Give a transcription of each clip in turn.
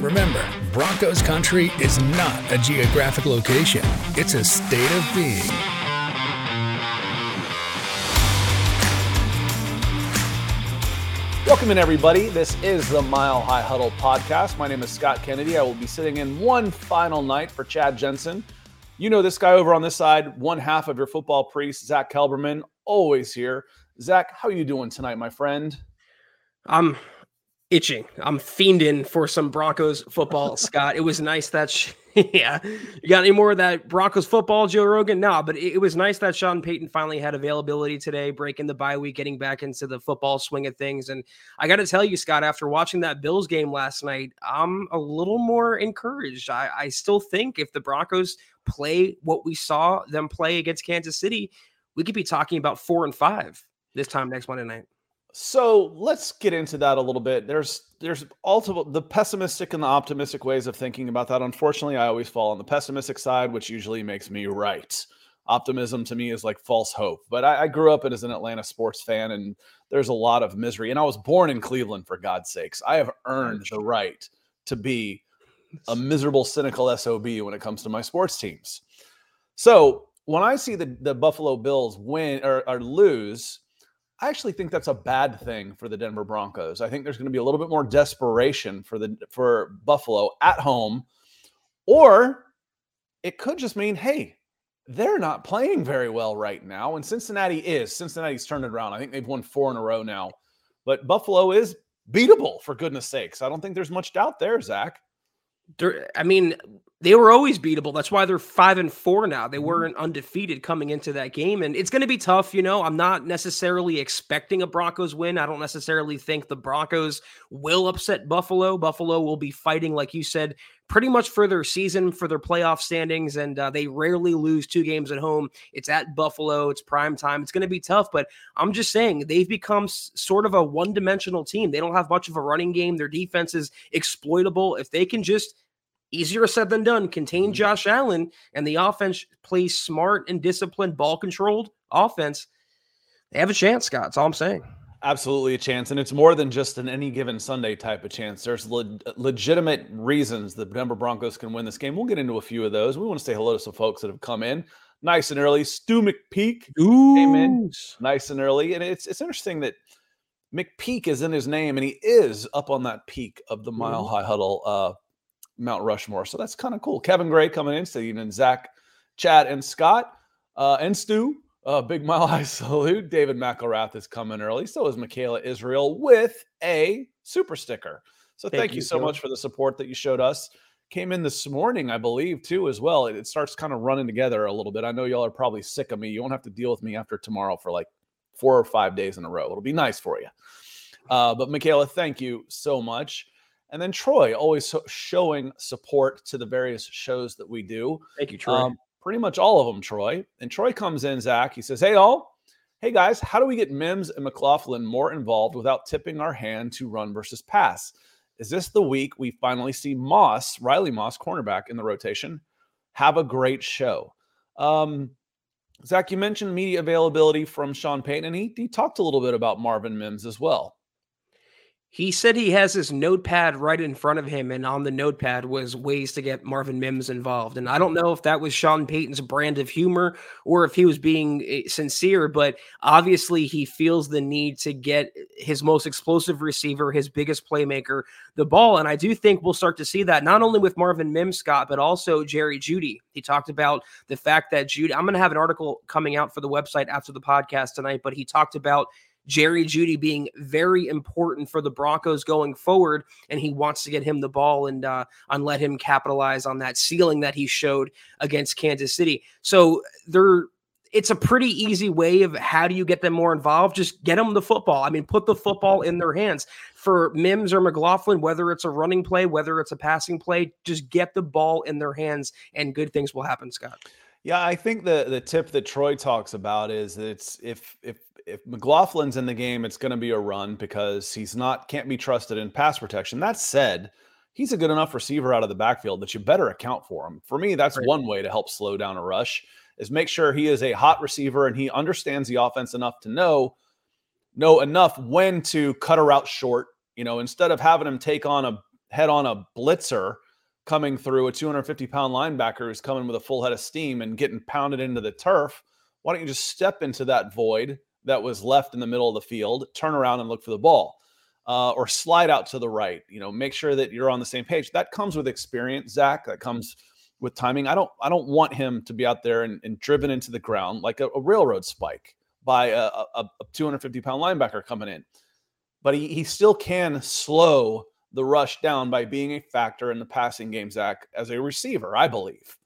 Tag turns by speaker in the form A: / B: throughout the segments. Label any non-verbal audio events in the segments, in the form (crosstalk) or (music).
A: Remember, Broncos country is not a geographic location, it's a state of being.
B: Welcome in, everybody. This is the Mile High Huddle podcast. My name is Scott Kennedy. I will be sitting in one final night for Chad Jensen. You know this guy over on this side, one half of your football priest, Zack Kelberman, always here. Zach, how are you doing tonight, my friend?
C: I'm itching. I'm fiending for some Broncos football, Scott. It was nice that, sh- (laughs) yeah, you got any more of that Broncos football, Joe Rogan? No, but it, it, was nice that Sean Payton finally had availability today, breaking the bye week, getting back into the football swing of things. And I got to tell you, Scott, after watching that Bills game last night, I'm a little more encouraged. I, I still think if the Broncos play what we saw them play against Kansas City, we could be talking about four and five this time next Monday night.
B: So let's get into that a little bit. There's there's also the pessimistic and the optimistic ways of thinking about that. Unfortunately, I always fall on the pessimistic side, which usually makes me right. Optimism to me is like false hope. But I, I grew up as an Atlanta sports fan, and there's a lot of misery. And I was born in Cleveland, for God's sakes. I have earned the right to be a miserable, cynical SOB when it comes to my sports teams. So when I see the, the Buffalo Bills win or, or lose, I actually think that's a bad thing for the Denver Broncos. I think there's going to be a little bit more desperation for the for Buffalo at home, or it could just mean, hey, they're not playing very well right now, and Cincinnati is. Cincinnati's turned it around. I think they've won four in a row now, but Buffalo is beatable for goodness sakes. I don't think there's much doubt there, Zach.
C: I mean, they were always beatable. That's why they're five and four now. They mm-hmm. weren't undefeated coming into that game. And it's going to be tough. You know, I'm not necessarily expecting a Broncos win. I don't necessarily think the Broncos will upset Buffalo. Buffalo will be fighting, like you said, pretty much for their season, for their playoff standings. And uh, they rarely lose two games at home. It's at Buffalo, it's prime time. It's going to be tough. But I'm just saying, they've become sort of a one dimensional team. They don't have much of a running game. Their defense is exploitable. If they can just easier said than done. Contain mm-hmm. Josh Allen, and the offense plays smart and disciplined, ball controlled offense. They have a chance, Scott. That's all I'm saying.
B: Absolutely a chance. And it's more than just an any given Sunday type of chance. There's le- legitimate reasons the Denver Broncos can win this game. We'll get into a few of those. We want to say hello to some folks that have come in nice and early. Stu McPeak Ooh. came in nice and early. And it's, it's interesting that McPeak is in his name and he is up on that peak of the Mile High Huddle uh, Mount Rushmore. So that's kind of cool. Kevin Gray coming in, so and Zach, Chad, and Scott, uh, and Stu. Uh, big mile (laughs) high salute. David McElrath is coming early. So is Michaela Israel with a super sticker. So thank, thank you, you, so much for the support that you showed us. Came in this morning, I believe, too, as well. It, it starts kind of running together a little bit. I know y'all are probably sick of me. You won't have to deal with me after tomorrow for like four or five days in a row. It'll be nice for you. Uh, but Michaela, thank you so much. And then Troy, always so showing support to the various shows that we do.
C: Thank you, Troy. Um,
B: pretty much all of them, Troy. And Troy comes in, Zach. He says, Hey, all. Hey, guys, how do we get Mims and McLaughlin more involved without tipping our hand to run versus pass? Is this the week we finally see Moss, Riley Moss, cornerback in the rotation? Have a great show. Um, Zach, you mentioned media availability from Sean Payton, and he, he talked a little bit about Marvin Mims as well.
C: He said he has his notepad right in front of him, and on the notepad was ways to get Marvin Mims involved. And I don't know if that was Sean Payton's brand of humor or if he was being eh, sincere, but obviously he feels the need to get his most explosive receiver, his biggest playmaker, the ball. And I do think we'll start to see that not only with Marvin Mims, Scott, but also Jerry Jeudy. He talked about the fact that Jeudy, I'm going to have an article coming out for the website after the podcast tonight, but he talked about Jerry Jeudy being very important for the Broncos going forward, and he wants to get him the ball and uh, and let him capitalize on that ceiling that he showed against Kansas City. So there, it's a pretty easy way of how do you get them more involved? Just get them the football. I mean, put the football in their hands for Mims or McLaughlin, whether it's a running play, whether it's a passing play, just get the ball in their hands, and good things will happen, Scott.
B: Yeah, I think the the tip that Troy talks about is that it's if if if McLaughlin's in the game, it's going to be a run because he's not can't be trusted in pass protection. That said, he's a good enough receiver out of the backfield that you better account for him. For me, that's right. one way to help slow down a rush is make sure he is a hot receiver and he understands the offense enough to know know enough when to cut a route short. You know, instead of having him take on a head on a blitzer coming through a 250 pound linebacker who's coming with a full head of steam and getting pounded into the turf. Why don't you just step into that void that was left in the middle of the field, turn around and look for the ball, uh, or slide out to the right. You know, make sure that you're on the same page. That comes with experience, Zach. That comes with timing. I don't I don't want him to be out there and, and driven into the ground like a, a railroad spike by a, a, a 250 pound linebacker coming in. But he, he still can slow the rush down by being a factor in the passing game, Zach, as a receiver, I believe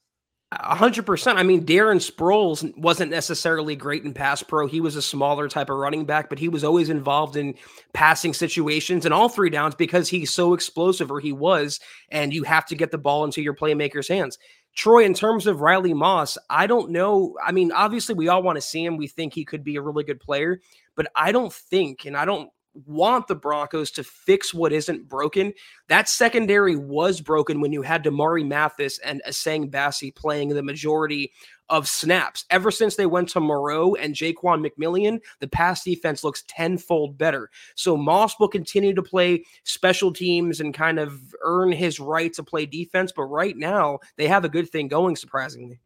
C: hundred percent. I mean, Darren Sproles wasn't necessarily great in pass pro. He was a smaller type of running back, but he was always involved in passing situations and all three downs because he's so explosive, or he was, and you have to get the ball into your playmaker's hands. Troy, in terms of Riley Moss, I don't know. I mean, obviously, we all want to see him. We think he could be a really good player, but I don't think, and I don't want the Broncos to fix what isn't broken. That secondary was broken when you had Damarri Mathis and Essang Bassey playing the majority of snaps. Ever since they went to Moreau and Ja'Quan McMillian, the pass defense looks tenfold better. So Moss will continue to play special teams and kind of earn his right to play defense. But right now, they have a good thing going, surprisingly.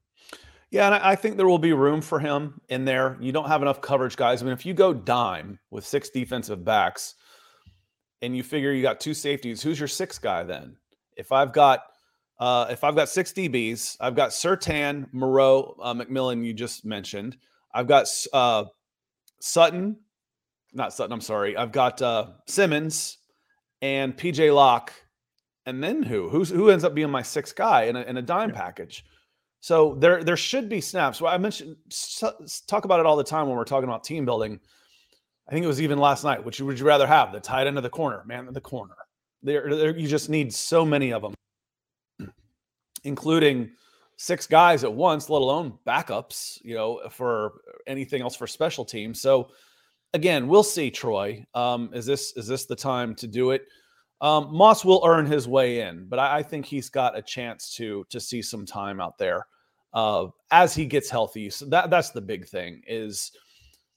B: Yeah, and I think there will be room for him in there. You don't have enough coverage, guys. I mean, if you go dime with six defensive backs and you figure you got two safeties, who's your sixth guy then? If I've got uh, if I've got six DBs, I've got Surtain, Moreau, uh, McMillian, you just mentioned. I've got uh, Sutton, not Sutton, I'm sorry. I've got uh, Simmons and PJ Locke. And then who? Who's who ends up being my sixth guy in a, in a dime package? So there there should be snaps. Well, I mentioned talk about it all the time when we're talking about team building. I think it was even last night. Which would you rather have? The tight end of the corner, man the corner. There, there, you just need so many of them, (clears throat) including six guys at once, let alone backups. You know, for anything else for special teams. So again, we'll see. Troy, um, is this is this the time to do it? Um, Moss will earn his way in, but I, I, think he's got a chance to to see some time out there uh, as he gets healthy. So that that's the big thing is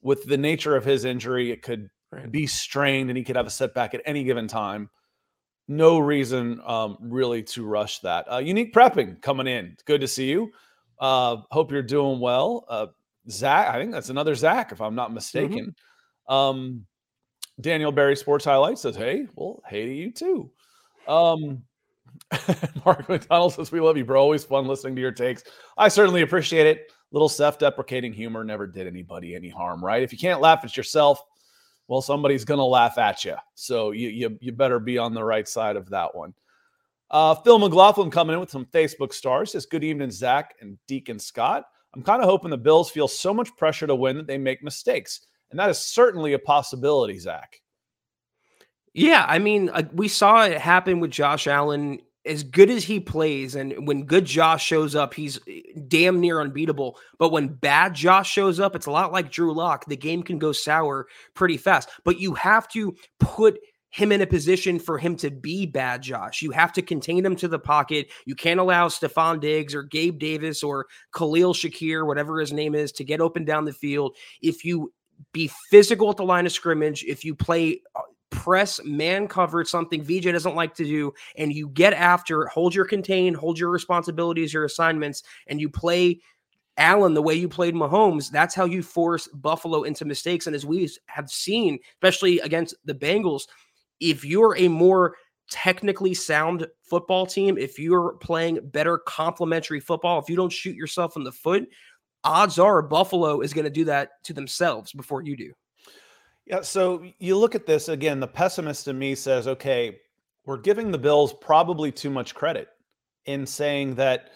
B: with the nature of his injury, it could be strained and he could have a setback at any given time. No reason um, really to rush that. Uh, unique prepping coming in. Good to see you. Uh, hope you're doing well. Uh, Zach, I think that's another Zach, if I'm not mm-hmm. mistaken. Mm-hmm. Um, Daniel Barry Sports Highlights says, Hey, well, hey to you too. Um, (laughs) Mark McDonald says, We love you, bro. Always fun listening to your takes. I certainly appreciate it. Little self deprecating humor never did anybody any harm, right? If you can't laugh at yourself, well, somebody's going to laugh at you. So you, you, you better be on the right side of that one. Uh, Phil McLaughlin coming in with some Facebook stars says, Good evening, Zach and Deacon Scott. I'm kind of hoping the Bills feel so much pressure to win that they make mistakes. And that is certainly a possibility, Zach.
C: Yeah, I mean, uh, we saw it happen with Josh Allen. As good as he plays, and when good Josh shows up, he's eh, damn near unbeatable. But when bad Josh shows up, it's a lot like Drew Lock. The game can go sour pretty fast. But you have to put him in a position for him to be bad Josh. You have to contain him to the pocket. You can't allow Stefon Diggs or Gabe Davis or Khalil Shakir, whatever his name is, to get open down the field. If you be physical at the line of scrimmage, if you play uh, press man cover, something VJ doesn't like to do, and you get after, hold your contain, hold your responsibilities, your assignments, and you play Allen the way you played Mahomes, that's how you force Buffalo into mistakes. And as we have seen, especially against the Bengals, if you're a more technically sound football team, if you're playing better complementary football, if you don't shoot yourself in the foot, odds are Buffalo is going to do that to themselves before you do.
B: Yeah. So you look at this again, the pessimist in me says, okay, we're giving the Bills probably too much credit in saying that,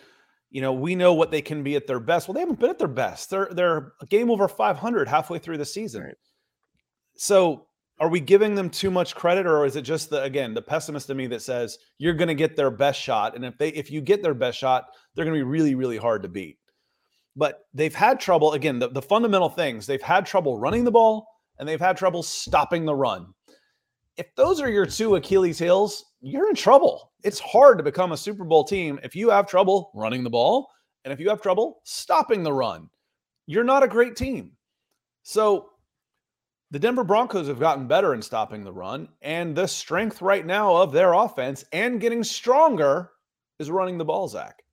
B: you know, we know what they can be at their best. Well, they haven't been at their best. They're they're a game over 500 halfway through the season. Right. So are we giving them too much credit or is it just the again the pessimist in me that says you're going to get their best shot and if they if you get their best shot they're going to be really really hard to beat but they've had trouble again the, the fundamental things they've had trouble running the ball and they've had trouble stopping the run. If those are your two achilles heels you're in trouble. It's hard to become a super bowl team if you have trouble running the ball and if you have trouble stopping the run. You're not a great team. So the Denver Broncos have gotten better in stopping the run, and the strength right now of their offense and getting stronger is running the ball, Zach.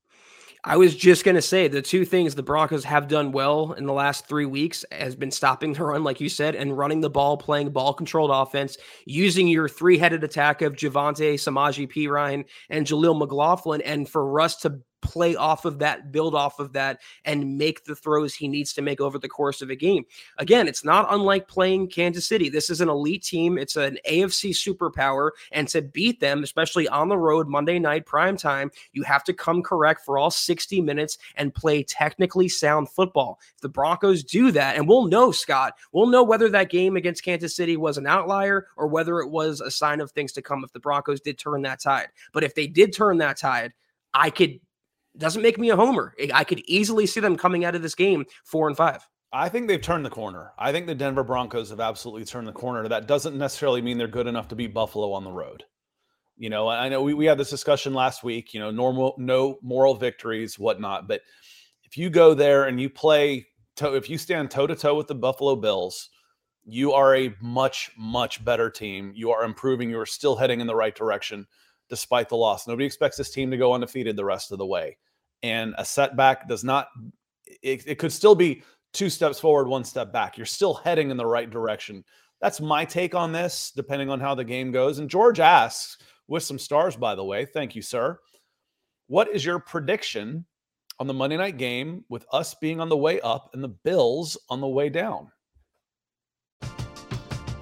C: I was just going to say the two things the Broncos have done well in the last three weeks has been stopping the run, like you said, and running the ball, playing ball controlled offense, using your three headed attack of Javonte, Samaje Perine, and Jaleel McLaughlin. And for Russ to play off of that, build off of that, and make the throws he needs to make over the course of a game. Again, it's not unlike playing Kansas City. This is an elite team, it's an AFC superpower. And to beat them, especially on the road, Monday night, prime time, you have to come correct for all 60 minutes and play technically sound football. If the Broncos do that, and we'll know, Scott, we'll know whether that game against Kansas City was an outlier or whether it was a sign of things to come if the Broncos did turn that tide. But if they did turn that tide, I could doesn't make me a homer. I could easily see them coming out of this game four and five.
B: I think they've turned the corner. I think the Denver Broncos have absolutely turned the corner. That doesn't necessarily mean they're good enough to beat Buffalo on the road. You know, I know we, we had this discussion last week, you know, normal, no moral victories, whatnot. But if you go there and you play, if you stand toe to toe with the Buffalo Bills, you are a much, much better team. You are improving. You are still heading in the right direction despite the loss. Nobody expects this team to go undefeated the rest of the way. And a setback does not, it, it could still be two steps forward, one step back. You're still heading in the right direction. That's my take on this, depending on how the game goes. And George asks, with some stars, by the way, thank you, sir. What is your prediction on the Monday night game with us being on the way up and the Bills on the way down?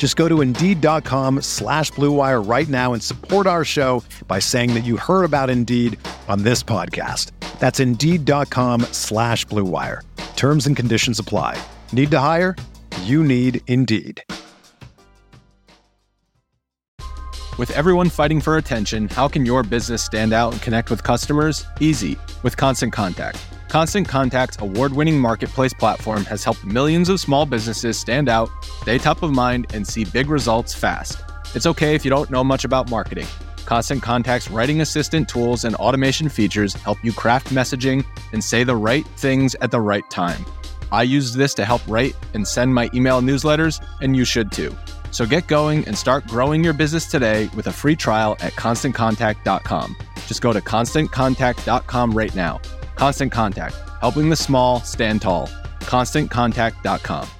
D: Just go to Indeed.com slash BlueWire right now and support our show by saying that you heard about Indeed on this podcast. That's Indeed.com slash BlueWire. Terms and conditions apply. Need to hire? You need Indeed.
E: With everyone fighting for attention, how can your business stand out and connect with customers? Easy, with Constant Contact. Constant Contact's award winning marketplace platform has helped millions of small businesses stand out, stay top of mind, and see big results fast. It's okay if you don't know much about marketing. Constant Contact's writing assistant tools and automation features help you craft messaging and say the right things at the right time. I use this to help write and send my email newsletters, and you should too. So get going and start growing your business today with a free trial at constantcontact.com. Just go to constantcontact.com right now. Constant Contact, helping the small stand tall. ConstantContact.com.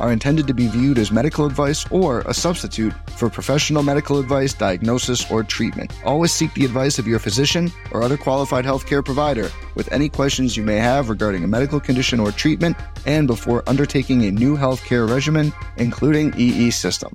F: are intended to be viewed as medical advice or a substitute for professional medical advice, diagnosis, or treatment. Always seek the advice of your physician or other qualified healthcare provider with any questions you may have regarding a medical condition or treatment and before undertaking a new healthcare regimen, including EE system.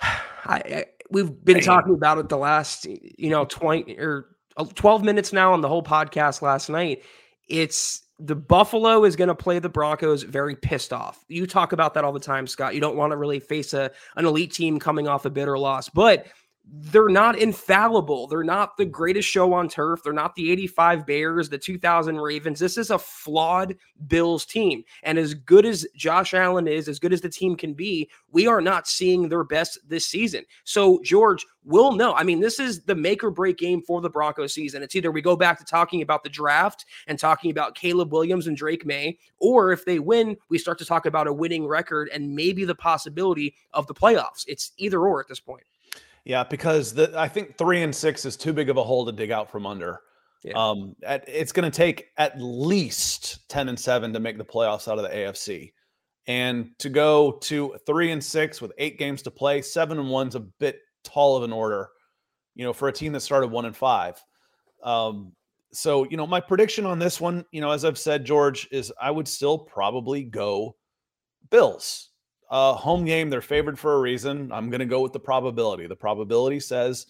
F: (sighs)
C: I, I, we've been talking about it the last, you know, 20 or uh, 12 minutes now on the whole podcast last night. It's the Buffalo is going to play the Broncos very pissed off. You talk about that all the time, Scott. You don't want to really face a an elite team coming off a bitter loss, but they're not infallible. They're not the greatest show on turf. They're not the 85 Bears, the 2000 Ravens. This is a flawed Bills team. And as good as Josh Allen is, as good as the team can be, we are not seeing their best this season. So, George, we'll know. I mean, this is the make or break game for the Broncos season. It's either we go back to talking about the draft and talking about Caleb Williams and Drake Maye, or if they win, we start to talk about a winning record and maybe the possibility of the playoffs. It's either or at this point.
B: Yeah, because the, I think three and six is too big of a hole to dig out from under.
C: Yeah.
B: Um, at, it's going to take at least ten and seven to make the playoffs out of the AFC, and to go to three and six with eight games to play, seven and one's a bit tall of an order, you know, for a team that started one and five. Um, so you know, my prediction on this one, you know, as I've said, George, is I would still probably go Bills uh, home game. They're favored for a reason. I'm going to go with the probability. The probability says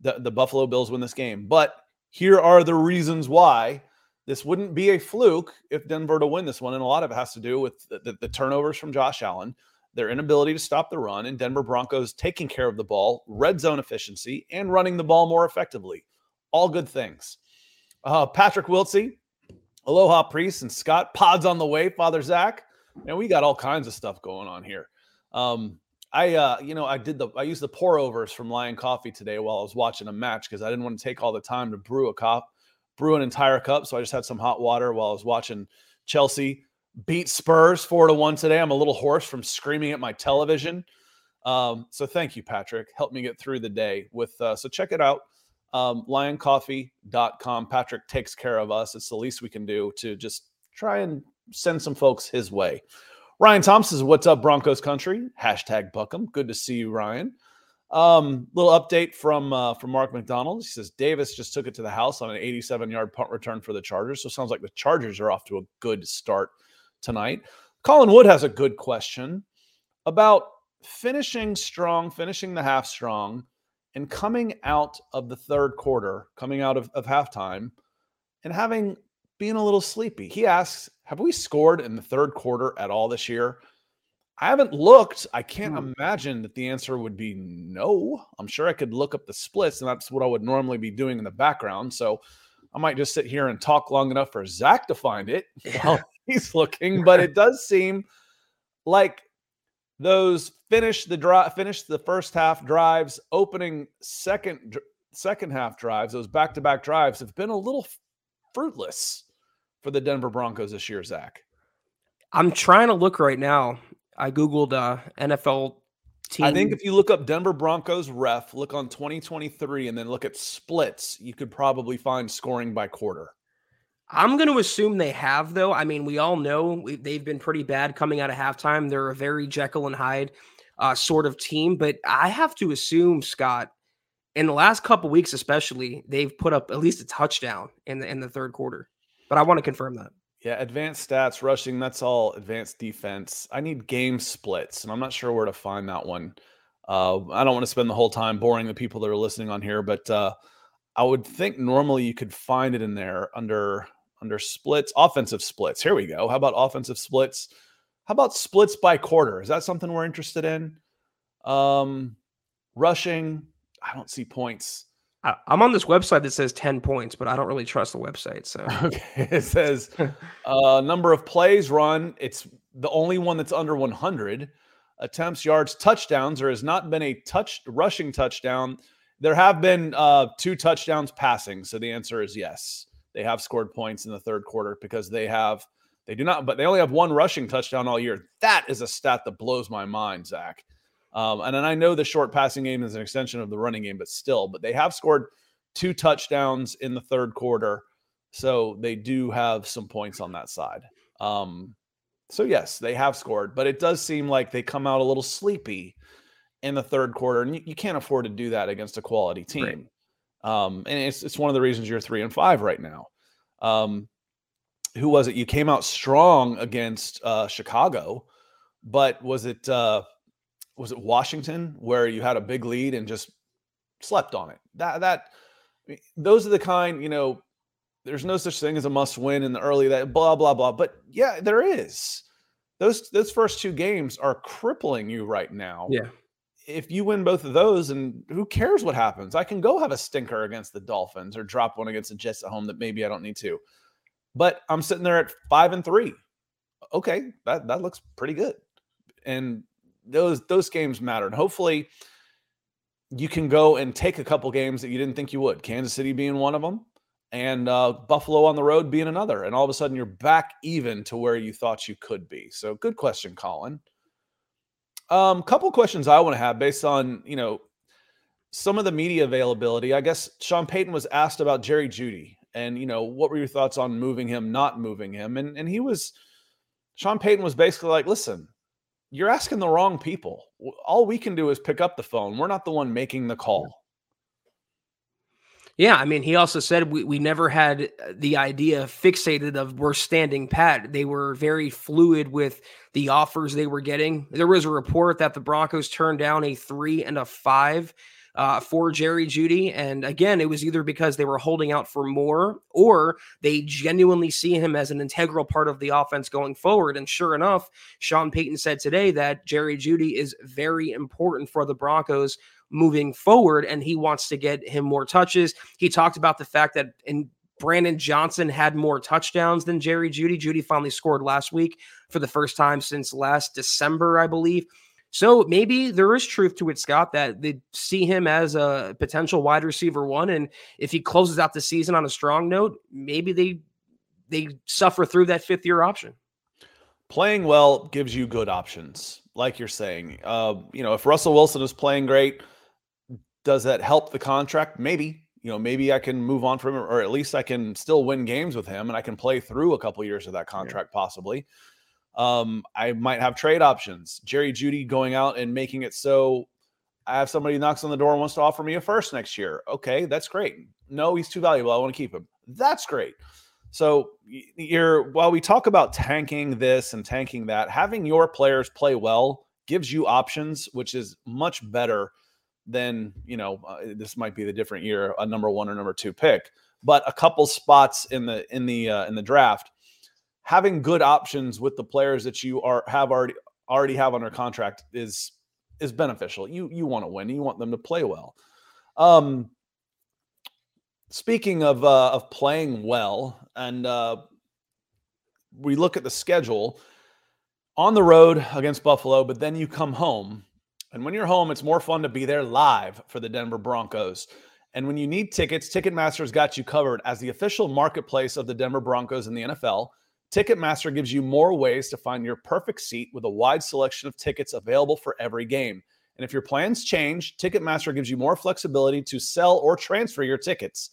B: that the Buffalo Bills win this game. But here are the reasons why this wouldn't be a fluke if Denver to win this one. And a lot of it has to do with the, the, the turnovers from Josh Allen, their inability to stop the run, and Denver Broncos taking care of the ball, red zone efficiency, and running the ball more effectively. All good things. Uh, Patrick Wiltsey, Aloha Priest, and Scott Pods on the way, Father Zach and we got all kinds of stuff going on here. Um, I, uh, you know, I did the, I used the pour overs from Lion Coffee today while I was watching a match because I didn't want to take all the time to brew a cup, brew an entire cup. So I just had some hot water while I was watching Chelsea beat Spurs four to one today. I'm a little hoarse from screaming at my television. Um, so thank you, Patrick. Help me get through the day with, uh, so check it out. Um, lioncoffee.com. Patrick takes care of us. It's the least we can do to just try and send some folks his way. Ryan Thompson says, What's up, Broncos country? Hashtag Buckham. Good to see you, Ryan. Um, little update from uh, from Mark McDonald. He says Davis just took it to the house on an 87 yard punt return for the Chargers. So sounds like the Chargers are off to a good start tonight. Colin Wood has a good question about finishing strong, finishing the half strong, and coming out of the third quarter, coming out of, of halftime, and having being a little sleepy. He asks, Have we scored in the third quarter at all this year? I haven't looked. I can't hmm. imagine that the answer would be no. I'm sure I could look up the splits, and that's what I would normally be doing in the background. So I might just sit here and talk long enough for Zach to find it (laughs) while he's looking. But it does seem like those finish the drive, finish the first half drives, opening second second half drives, those back to back drives have been a little fruitless for the Denver Broncos this year, Zach?
C: I'm trying to look right now. I googled uh, NFL team.
B: I think if you look up Denver Broncos ref, look on 2023, and then look at splits, you could probably find scoring by quarter.
C: I'm going to assume they have, though. I mean, we all know they've been pretty bad coming out of halftime. They're a very Jekyll and Hyde uh, sort of team, but I have to assume, Scott, in the last couple weeks, especially, they've put up at least a touchdown in the in the third quarter but I want to confirm that.
B: Yeah, advanced stats, rushing, that's all advanced defense. I need game splits, and I'm not sure where to find that one. Uh, I don't want to spend the whole time boring the people that are listening on here, but uh, I would think normally you could find it in there under under splits, offensive splits. Here we go. How about offensive splits? How about splits by quarter? Is that something we're interested in? Um, rushing, I don't see points.
C: I, I'm on this website that says 10 points, but I don't really trust the website. So (laughs)
B: Okay, it says uh, number of plays run. It's the only one that's under 100 attempts, yards, touchdowns. There has not been a touch rushing touchdown. There have been uh, two touchdowns passing. So the answer is yes. They have scored points in the third quarter because they have they do not, but they only have one rushing touchdown all year. That is a stat that blows my mind, Zach. Um, and then I know the short passing game is an extension of the running game, but still, but they have scored two touchdowns in the third quarter. So they do have some points on that side. Um, so yes, they have scored, but it does seem like they come out a little sleepy in the third quarter, and you, you can't afford to do that against a quality team. Right. Um, and it's it's one of the reasons you're three and five right now. Um, who was it? You came out strong against uh, Chicago, but was it uh, was it Washington where you had a big lead and just slept on it? That that eh, those are the kind you know. There's no such thing as a must win in the early that blah blah blah. But yeah, there is. Those those first two games are crippling you right now.
C: Yeah.
B: If you win both of those, and who cares what happens? I can go have a stinker against the Dolphins or drop one against the Jets at home that maybe I don't need to. But I'm sitting there at five and three. Okay, that that looks pretty good. And those those games matter. And hopefully you can go and take a couple games that you didn't think you would. Kansas City being one of them, and uh, Buffalo on the road being another. And all of a sudden you're back even to where you thought you could be. So good question, Colin. Um, couple questions I want to have based on you know some of the media availability. I guess Sean Payton was asked about Jerry Jeudy, and you know what were your thoughts on moving him, not moving him, and and he was Sean Payton was basically like, listen, you're asking the wrong people. All we can do is pick up the phone. We're not the one making the call.
C: Yeah, I mean, he also said we, we never had uh, the idea fixated of we're standing pat. They were very fluid with the offers they were getting. There was a report that the Broncos turned down a three and a five uh, for Jerry Jeudy. And again, it was either because they were holding out for more or they genuinely see him as an integral part of the offense going forward. And sure enough, Sean Payton said today that Jerry Jeudy is very important for the Broncos moving forward and he wants to get him more touches. He talked about the fact that in Brandon Johnson had more touchdowns than Jerry Jeudy. Jeudy finally scored last week for the first time since last December, I believe. So maybe there is truth to it, Scott, that they see him as a potential wide receiver one. And if he closes out the season on a strong note, maybe they they suffer through that fifth year option.
B: Playing well gives you good options, like you're saying. Uh, you know, if Russell Wilson is playing great, does that help the contract? Maybe. You know, maybe I can move on from him, or at least I can still win games with him, and I can play through a couple years of that contract, yeah. possibly. Um, I might have trade options. Jerry Jeudy going out and making it so I have somebody knocks on the door and wants to offer me a first next year. Okay, that's great. No, he's too valuable. I want to keep him. That's great. So you're while we talk about tanking this and tanking that, having your players play well gives you options, which is much better than you know. Uh, this might be the different year, a number one or number two pick, but a couple spots in the in the uh, in the draft having good options with the players that you are have already already have under contract is is beneficial. You you want to win. You want them to play well. Um, speaking of uh, of playing well, and uh, we look at the schedule on the road against Buffalo, but then you come home, and when you're home, it's more fun to be there live for the Denver Broncos. And when you need tickets, Ticketmaster's got you covered as the official marketplace of the Denver Broncos in the NFL. Ticketmaster gives you more ways to find your perfect seat with a wide selection of tickets available for every game. And if your plans change, Ticketmaster gives you more flexibility to sell or transfer your tickets.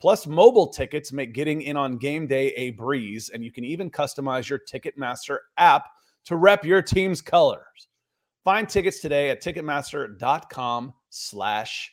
B: Plus, mobile tickets make getting in on game day a breeze, and you can even customize your Ticketmaster app to rep your team's colors. Find tickets today at Ticketmaster.com slash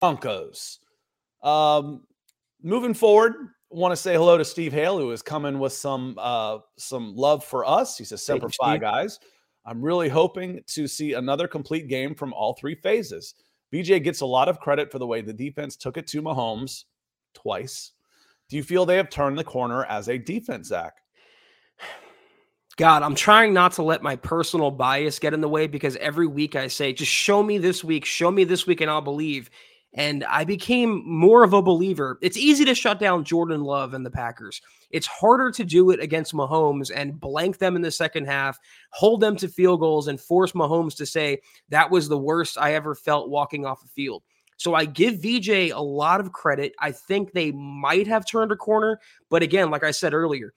B: Broncos. Um, moving forward, want to say hello to Steve Hale, who is coming with some uh, some love for us. He says, "Semper Fi, guys." I'm really hoping to see another complete game from all three phases. VJ gets a lot of credit for the way the defense took it to Mahomes twice. Do you feel they have turned the corner as a defense, Zach?
C: God, I'm trying not to let my personal bias get in the way because every week I say, just show me this week, show me this week, and I'll believe. And I became more of a believer. It's easy to shut down Jordan Love and the Packers. It's harder to do it against Mahomes and blank them in the second half, hold them to field goals, and force Mahomes to say, that was the worst I ever felt walking off a field. So I give VJ a lot of credit. I think they might have turned a corner. But again, like I said earlier,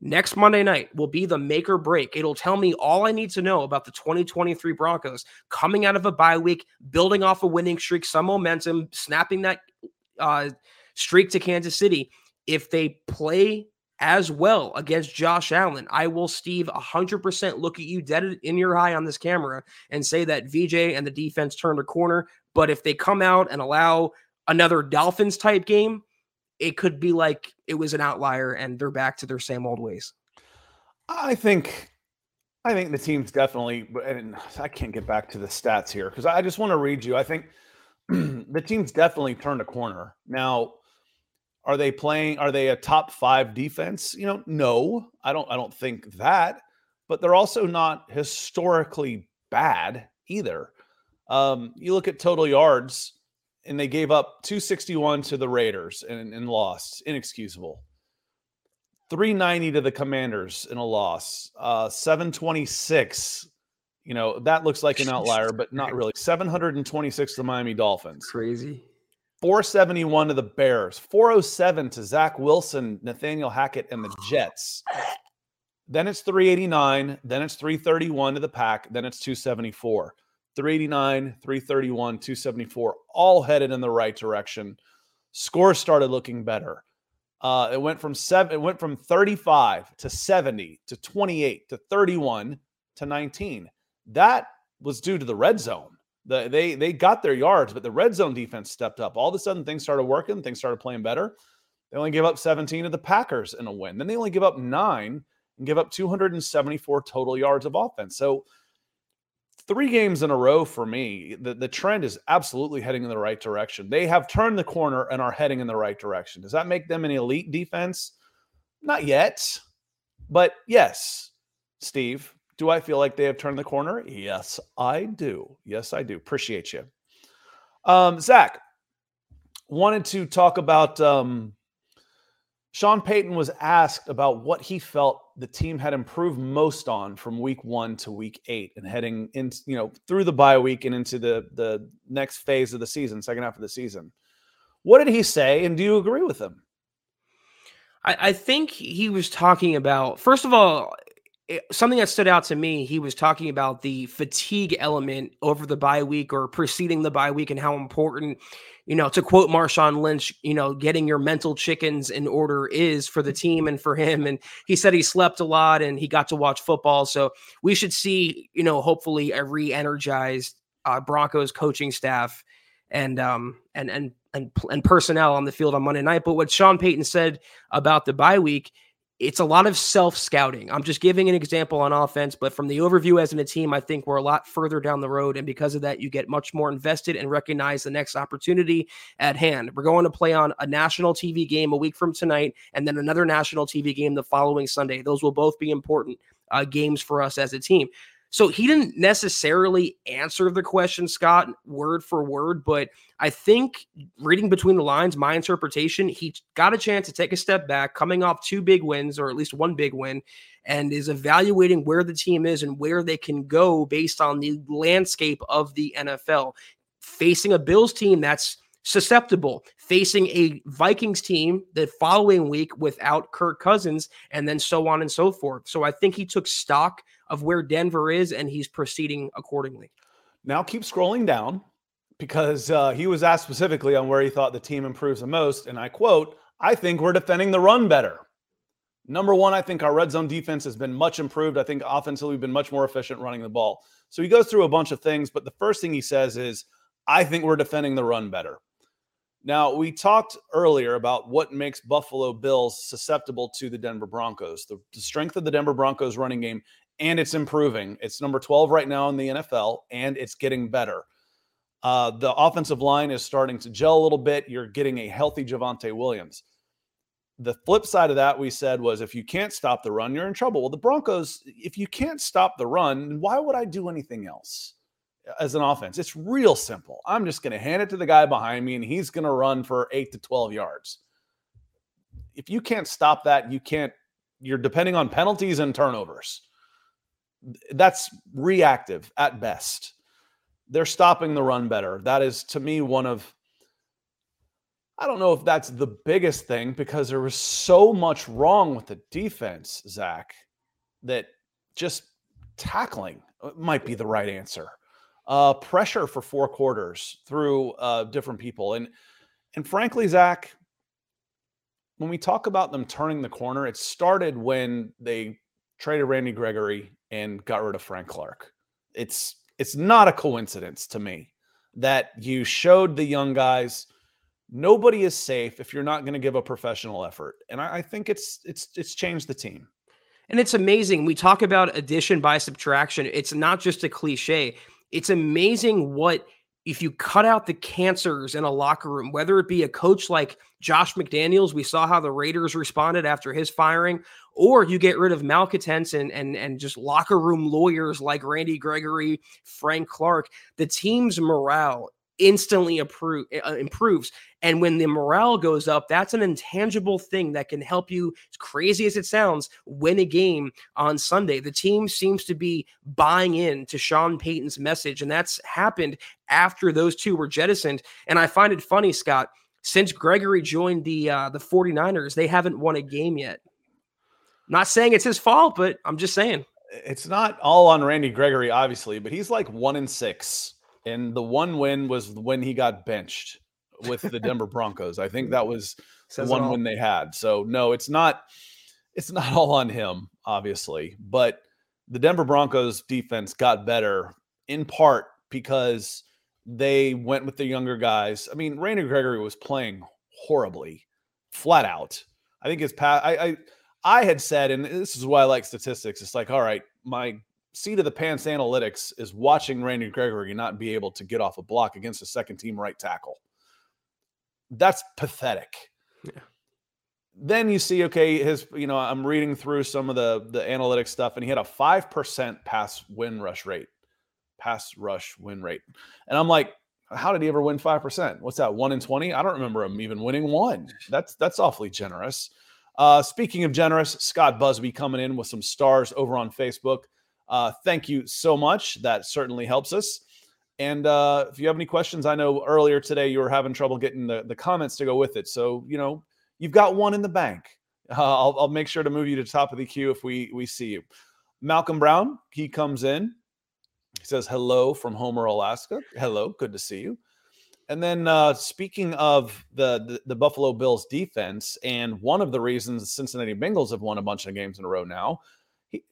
C: Next Monday night will be the make or break. It'll tell me all I need to know about the 2023 Broncos coming out of a bye week, building off a winning streak, some momentum, snapping that uh, streak to Kansas City. If they play as well against Josh Allen, I will, Steve, 100% look at you dead in your eye on this camera and say that VJ and the defense turned a corner. But if they come out and allow another Dolphins type game, it could be like it was an outlier and they're back to their same old ways.
B: I think I think the team's definitely and I can't get back to the stats here because I just want to read you. I think (clears throat) the team's definitely turned a corner. Now, are they playing are they a top 5 defense? You know, no. I don't I don't think that, but they're also not historically bad either. Um, you look at total yards, and they gave up 261 to the Raiders and, and lost. Inexcusable. 390 to the Commanders in a loss. Uh, 726. You know, that looks like an outlier, but not really. 726 to the Miami Dolphins.
C: Crazy.
B: 471 to the Bears. 407 to Zach Wilson, Nathaniel Hackett, and the (sighs) Jets. Then it's 389. Then it's 331 to the Pack. Then it's 274. 389, 331, 274, all headed in the right direction. Scores started looking better. Uh, it went from seven, it went from 35 to 70 to 28 to 31 to 19. That was due to the red zone. The, they they got their yards, but the red zone defense stepped up. All of a sudden, things started working. Things started playing better. They only gave up 17 to the Packers in a win. Then they only give up nine and give up 274 total yards of offense. So three games in a row for me, the, the trend is absolutely heading in the right direction. They have turned the corner and are heading in the right direction. Does that make them an elite defense? Not yet. But yes, Steve, do I feel like they have turned the corner? Yes, I do. Yes, I do. Appreciate you. Um, Zach, wanted to talk about um, Sean Payton was asked about what he felt the team had improved most on from week one to week eight and heading in, you know, through the bye week and into the the next phase of the season, second half of the season. What did he say? And do you agree with him?
C: I, I think he was talking about, first of all, it, something that stood out to me, he was talking about the fatigue element over the bye week or preceding the bye week and how important you know, to quote Marshawn Lynch, you know, getting your mental chickens in order is for the team and for him. And he said he slept a lot and he got to watch football. So we should see, you know, hopefully a re-energized uh, Broncos coaching staff and um and and and and personnel on the field on Monday night. But what Sean Payton said about the bye week it's a lot of self scouting. I'm just giving an example on offense, but from the overview as in a team, I think we're a lot further down the road. And because of that, you get much more invested and recognize the next opportunity at hand. We're going to play on a national TV game a week from tonight, and then another national TV game the following Sunday. Those will both be important uh, games for us as a team. So he didn't necessarily answer the question, Scott, word for word, but I think reading between the lines, my interpretation, he got a chance to take a step back, coming off two big wins, or at least one big win, and is evaluating where the team is and where they can go based on the landscape of the NFL. Facing a Bills team that's susceptible facing a Vikings team the following week without Kirk Cousins, and then so on and so forth. So I think he took stock of where Denver is and he's proceeding accordingly.
B: Now keep scrolling down because uh, he was asked specifically on where he thought the team improves the most. And I quote, I think we're defending the run better. Number one, I think our red zone defense has been much improved. I think offensively, we've been much more efficient running the ball. So he goes through a bunch of things, but the first thing he says is, I think we're defending the run better. Now, we talked earlier about what makes Buffalo Bills susceptible to the Denver Broncos. The, the, strength of the Denver Broncos running game, and it's improving. It's number 12 right now in the NFL, and it's getting better. Uh, the offensive line is starting to gel a little bit. You're getting a healthy Javonte Williams. The flip side of that, we said, was if you can't stop the run, you're in trouble. Well, the Broncos, if you can't stop the run, why would I do anything else? As an offense. It's real simple. I'm just going to hand it to the guy behind me and he's going to run for 8 to 12 yards. If you can't stop that, you can't you're depending on penalties and turnovers. That's reactive at best. They're stopping the run better. That is to me one of I don't know if that's the biggest thing because there was so much wrong with the defense, Zach, that just tackling might be the right answer uh, pressure for four quarters through uh, different people. And and frankly, Zach, when we talk about them turning the corner, it started when they traded Randy Gregory and got rid of Frank Clark. It's it's not a coincidence to me that you showed the young guys nobody is safe if you're not going to give a professional effort. And I, I think it's it's it's changed the team.
C: And it's amazing. We talk about addition by subtraction. It's not just a cliche it's amazing what if you cut out the cancers in a locker room, whether it be a coach like Josh McDaniels, we saw how the Raiders responded after his firing, or you get rid of malcontents and and and just locker room lawyers like Randy Gregory, Frank Clark, the team's morale instantly improve, uh, improves. And when the morale goes up, that's an intangible thing that can help you, as crazy as it sounds, win a game on Sunday. The team seems to be buying in to Sean Payton's message, and that's happened after those two were jettisoned. And I find it funny, Scott, since Gregory joined the uh, the 49ers, they haven't won a game yet. Not saying it's his fault, but I'm just saying.
B: It's not all on Randy Gregory, obviously, but he's like one in six and the one win was when he got benched with the (laughs) Denver Broncos. I think that was Says the one win they had. So no, it's not it's not all on him, obviously, but the Denver Broncos defense got better in part because they went with the younger guys. I mean, Randy Gregory was playing horribly, flat out. I think his past I, I I had said, and this is why I like statistics. It's like, all right, my seat of the pants analytics is watching Randy Gregory not be able to get off a block against a second team right tackle. That's pathetic. Yeah. Then you see, okay, his, you know, I'm reading through some of the the analytics stuff, and he had a five percent pass win rush rate, pass rush win rate, and I'm like, how did he ever win five percent? What's that? One in twenty? I don't remember him even winning one. That's that's awfully generous. Uh, speaking of generous, Scott Busby coming in with some stars over on Facebook. Uh, thank you so much. That certainly helps us. And uh, if you have any questions, I know earlier today you were having trouble getting the, the comments to go with it. So, you know, you've got one in the bank. Uh, (laughs) I'll, I'll make sure to move you to top of the queue if we we see you. Malcolm Brown, he comes in. He says hello from Homer, Alaska. Hello, good to see you. And then uh, speaking of the, the, the Buffalo Bills defense, and one of the reasons the Cincinnati Bengals have won a bunch of games in a row now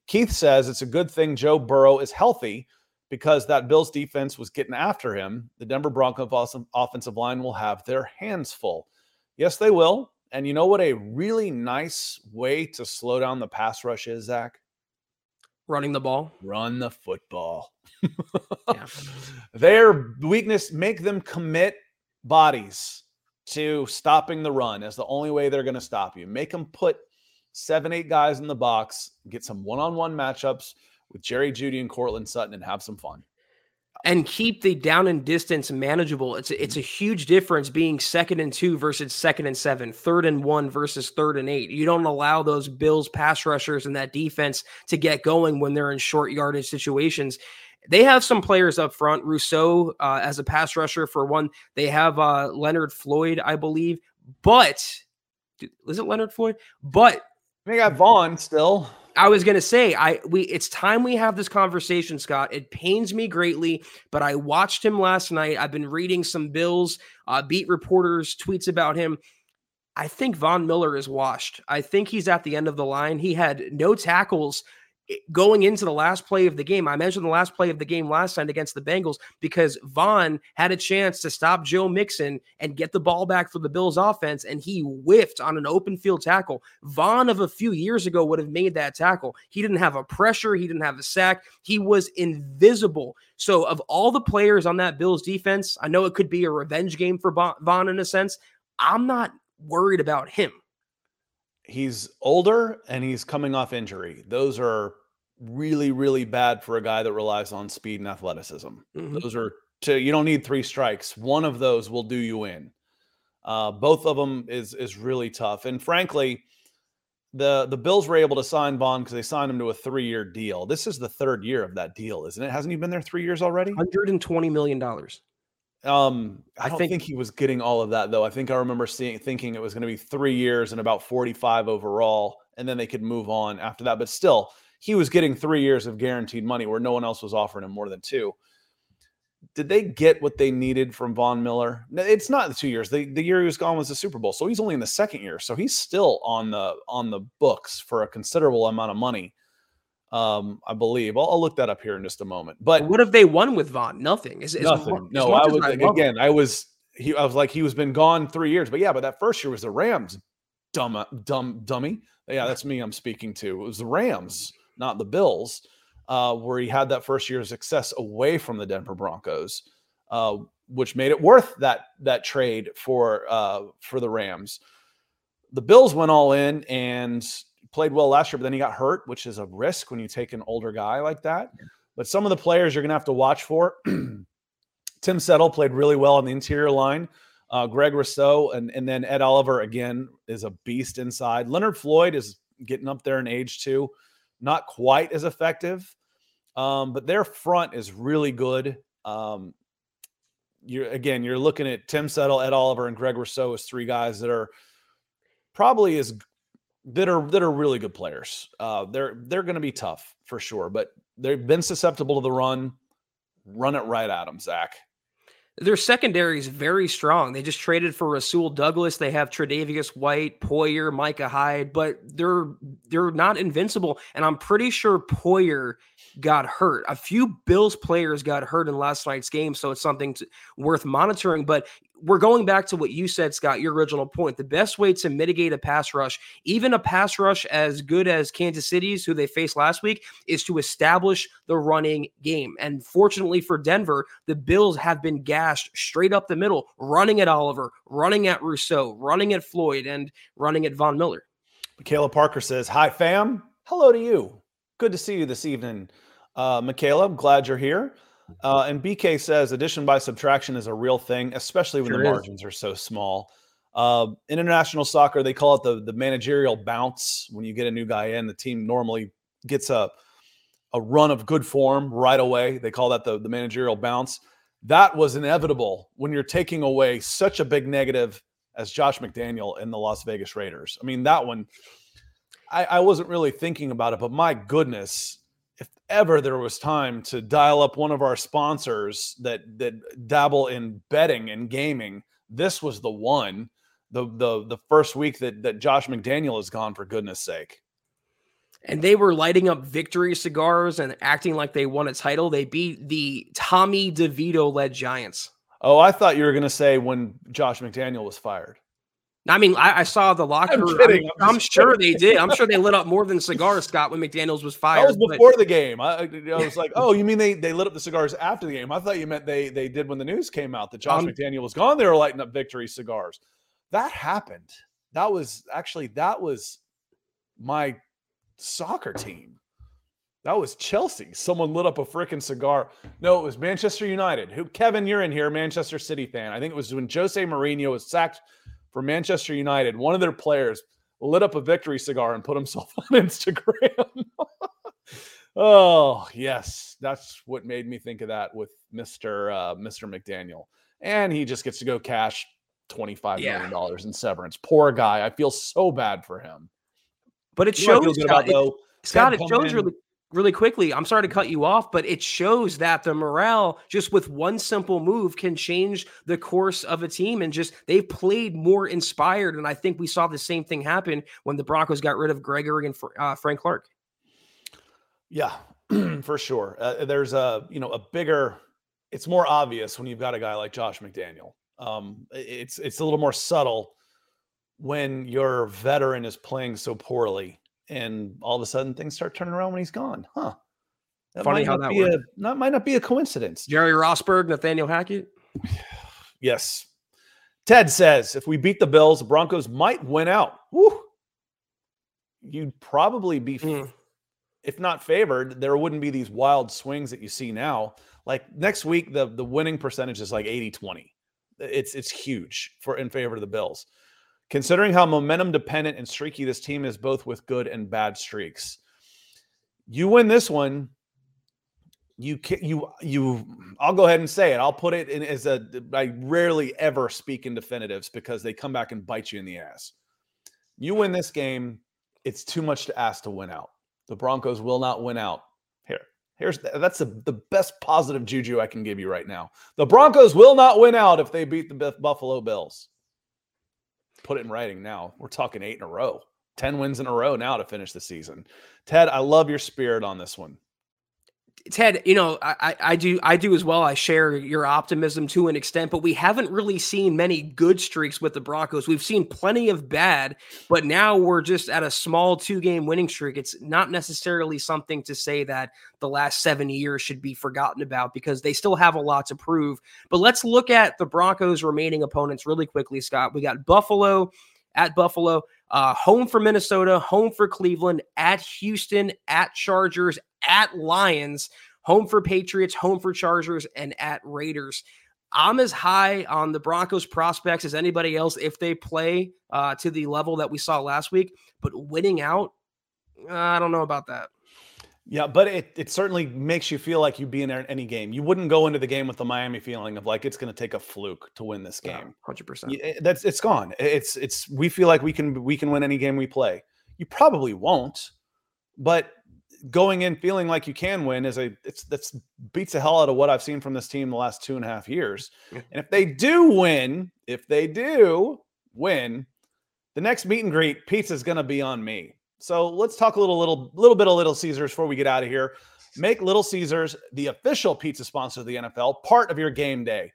B: Keith says it's a good thing Joe Burrow is healthy because that Bills defense was getting after him. The Denver Broncos offensive line will have their hands full. Yes, they will. And you know what a really nice way to slow down the pass rush is, Zach?
C: Running the ball.
B: Run the football. yeah. (laughs) Their weakness, make them commit bodies to stopping the run as the only way they're going to stop you. Make them put – seven, eight guys in the box, get some one on one matchups with Jerry Jeudy and Courtland Sutton and have some fun.
C: And keep the down and distance manageable. It's a, it's a huge difference being second and two versus second and seven, third and one versus third and eight. You don't allow those Bills pass rushers and that defense to get going when they're in short yardage situations. they have some players up front. Rousseau uh, as a pass rusher for one. They have uh, Leonard Floyd, I believe. But is it Leonard Floyd? But
B: they got Von still.
C: I was gonna say, I we it's time we have this conversation, Scott. It pains me greatly, but I watched him last night. I've been reading some Bills uh, beat reporters tweets about him. I think Von Miller is washed. I think he's at the end of the line. He had no tackles going into the last play of the game, I mentioned the last play of the game last time against the Bengals because Von had a chance to stop Joe Mixon and get the ball back for the Bills offense, and he whiffed on an open field tackle. Von of a few years ago would have made that tackle. He didn't have a pressure, he didn't have a sack, he was invisible. So, of all the players on that Bills defense, I know it could be a revenge game for Von in a sense. I'm not worried about him
B: he's older and he's coming off injury. Those are really, really bad for a guy that relies on speed and athleticism. Mm-hmm. Those are two, you don't need three strikes. One of those will do you in. Uh, both of them is is really tough. And frankly, the the Bills were able to sign Von because they signed him to a three year deal. This is the third year of that deal, isn't it? Hasn't he been there three years already?
C: Hundred and twenty million dollars.
B: Um, I, I think, think, he was getting all of that though. I think I remember seeing thinking it was going to be three years and about 45 overall, and then they could move on after that. But still, he was getting three years of guaranteed money where no one else was offering him more than two. Did they get what they needed from Von Miller? It's not the two years. The, the year he was gone was the Super Bowl. So he's only in the second year. So he's still on the on the books for a considerable amount of money um, I believe. I'll, I'll, look that up here in just a moment. But
C: what have they won with Von? Nothing. Is,
B: nothing. no, I was I again. I was he. I was like he was been gone three years. But yeah, but that first year was the Rams. Dumb, dumb, dummy. Yeah, that's me. I'm speaking to. It was the Rams, not the Bills, uh, where he had that first year of success away from the Denver Broncos, uh, which made it worth that that trade for uh, for the Rams. The Bills went all in and played well last year, but then he got hurt, which is a risk when you take an older guy like that. But some of the players you're going to have to watch for. (clears throat) Tim Settle played really well on the interior line. Uh, Greg Rousseau and, and then Ed Oliver again is a beast inside. Leonard Floyd is getting up there in age too, not quite as effective, um, but their front is really good. Um, you're again, you're looking at Tim Settle, Ed Oliver, and Greg Rousseau as three guys that are probably as that are that are really good players. Uh, they're they're going to be tough for sure, but they've been susceptible to the run. Run it right at them, Zach.
C: Their secondary is very strong. They just traded for Rasul Douglas. They have Tre'Davious White, Poyer, Micah Hyde, but they're they're not invincible. And I'm pretty sure Poyer got hurt. A few Bills players got hurt in last night's game, so it's something to, worth monitoring. But we're going back to what you said, Scott, your original point. The best way to mitigate a pass rush, even a pass rush as good as Kansas City's, who they faced last week, is to establish the running game. And fortunately for Denver, the Bills have been gashed straight up the middle, running at Oliver, running at Rousseau, running at Floyd, and running at Von Miller.
B: Michaela Parker says, Hi, fam. Hello to you. Good to see you this evening. Uh, Michaela, I'm glad you're here. Uh, and BK says addition by subtraction is a real thing, especially when sure the margins are so small. Uh, in international soccer, they call it the the managerial bounce. When you get a new guy in, the team normally gets a a run of good form right away. They call that the the managerial bounce. That was inevitable when you're taking away such a big negative as Josh McDaniel in the Las Vegas Raiders. I mean, that one, I, I wasn't really thinking about it, but my goodness, if ever there was time to dial up one of our sponsors that that dabble in betting and gaming, this was the one. The the the first week that that Josh McDaniel is gone for goodness sake.
C: And they were lighting up victory cigars and acting like they won a title. They beat the Tommy DeVito led Giants.
B: Oh, I thought you were going to say when Josh McDaniel was fired.
C: I mean, I, I saw the locker. I'm, kidding, I'm, I'm sure they did. I'm sure they lit up more than cigars, Scott, when McDaniel's was fired.
B: That was before but... the game. I, I, was like, oh, you mean they, they lit up the cigars after the game? I thought you meant they they did when the news came out that Josh um, McDaniel was gone. They were lighting up victory cigars. That happened. That was actually that was my soccer team. That was Chelsea. Someone lit up a freaking cigar. No, it was Manchester United. Who Kevin, you're in here, Manchester City fan. I think it was when Jose Mourinho was sacked for Manchester United, one of their players lit up a victory cigar and put himself (laughs) on Instagram. (laughs) Oh yes, that's what made me think of that with Mister uh, Mister McDaniel, and he just gets to go cash twenty five yeah. million dollars in severance. Poor guy. I feel so bad for him.
C: But it shows Scott, about, it, Scott, it shows in. really really quickly. I'm sorry to cut you off, but it shows that the morale just with one simple move can change the course of a team and just they've played more inspired. And I think we saw the same thing happen when the Broncos got rid of Gregory and uh, Frank Clark.
B: Yeah, (clears throat) for sure. Uh, there's a you know a bigger. It's more obvious when you've got a guy like Josh McDaniel. Um, it's it's a little more subtle when your veteran is playing so poorly, and all of a sudden things start turning around when he's gone. Huh?
C: That Funny how that
B: be worked. a that might not be a coincidence.
C: Jerry Rosburg, Nathaniel Hackett. (sighs)
B: yes. Ted says if we beat the Bills, the Broncos might win out. Woo. You'd probably be mm if not favored, there wouldn't be these wild swings that you see now. Like next week, the the winning percentage is like 80-20. It's it's huge for in favor of the Bills. Considering how momentum dependent and streaky this team is, both with good and bad streaks. You win this one, you can you you I'll go ahead and say it. I'll put it in as a I rarely ever speak in definitives because they come back and bite you in the ass. You win this game, it's too much to ask to win out. The Broncos will not win out. Here, here's that's the, the best positive juju I can give you right now. The Broncos will not win out if they beat the Buffalo Bills. Put it in writing now. We're talking eight in a row, 10 wins in a row now to finish the season. Ted, I love your spirit on this one.
C: Ted, you know, I, I do I do as well. I share your optimism to an extent, but we haven't really seen many good streaks with the Broncos. We've seen plenty of bad, but now we're just at a small two game winning streak. It's not necessarily something to say that the last seven years should be forgotten about because they still have a lot to prove. But let's look at the Broncos' remaining opponents really quickly, Scott. We got Buffalo at Buffalo, uh, home for Minnesota, home for Cleveland, at Houston, at Chargers, at Lions, home for Patriots, home for Chargers, and at Raiders. I'm as high on the Broncos prospects as anybody else if they play uh, to the level that we saw last week. But winning out, I don't know about that.
B: Yeah, but it, it certainly makes you feel like you'd be in there in any game. You wouldn't go into the game with the Miami feeling of like it's going to take a fluke to win this game.
C: Hundred percent.
B: That's it's gone. It's it's we feel like we can we can win any game we play. You probably won't, but going in feeling like you can win is a it's that's beats the hell out of what I've seen from this team the last two and a half years. And if they do win, if they do win, the next meet and greet pizza is going to be on me. So let's talk a little little little bit of Little Caesars before we get out of here. Make Little Caesars the official pizza sponsor of the NFL, part of your game day.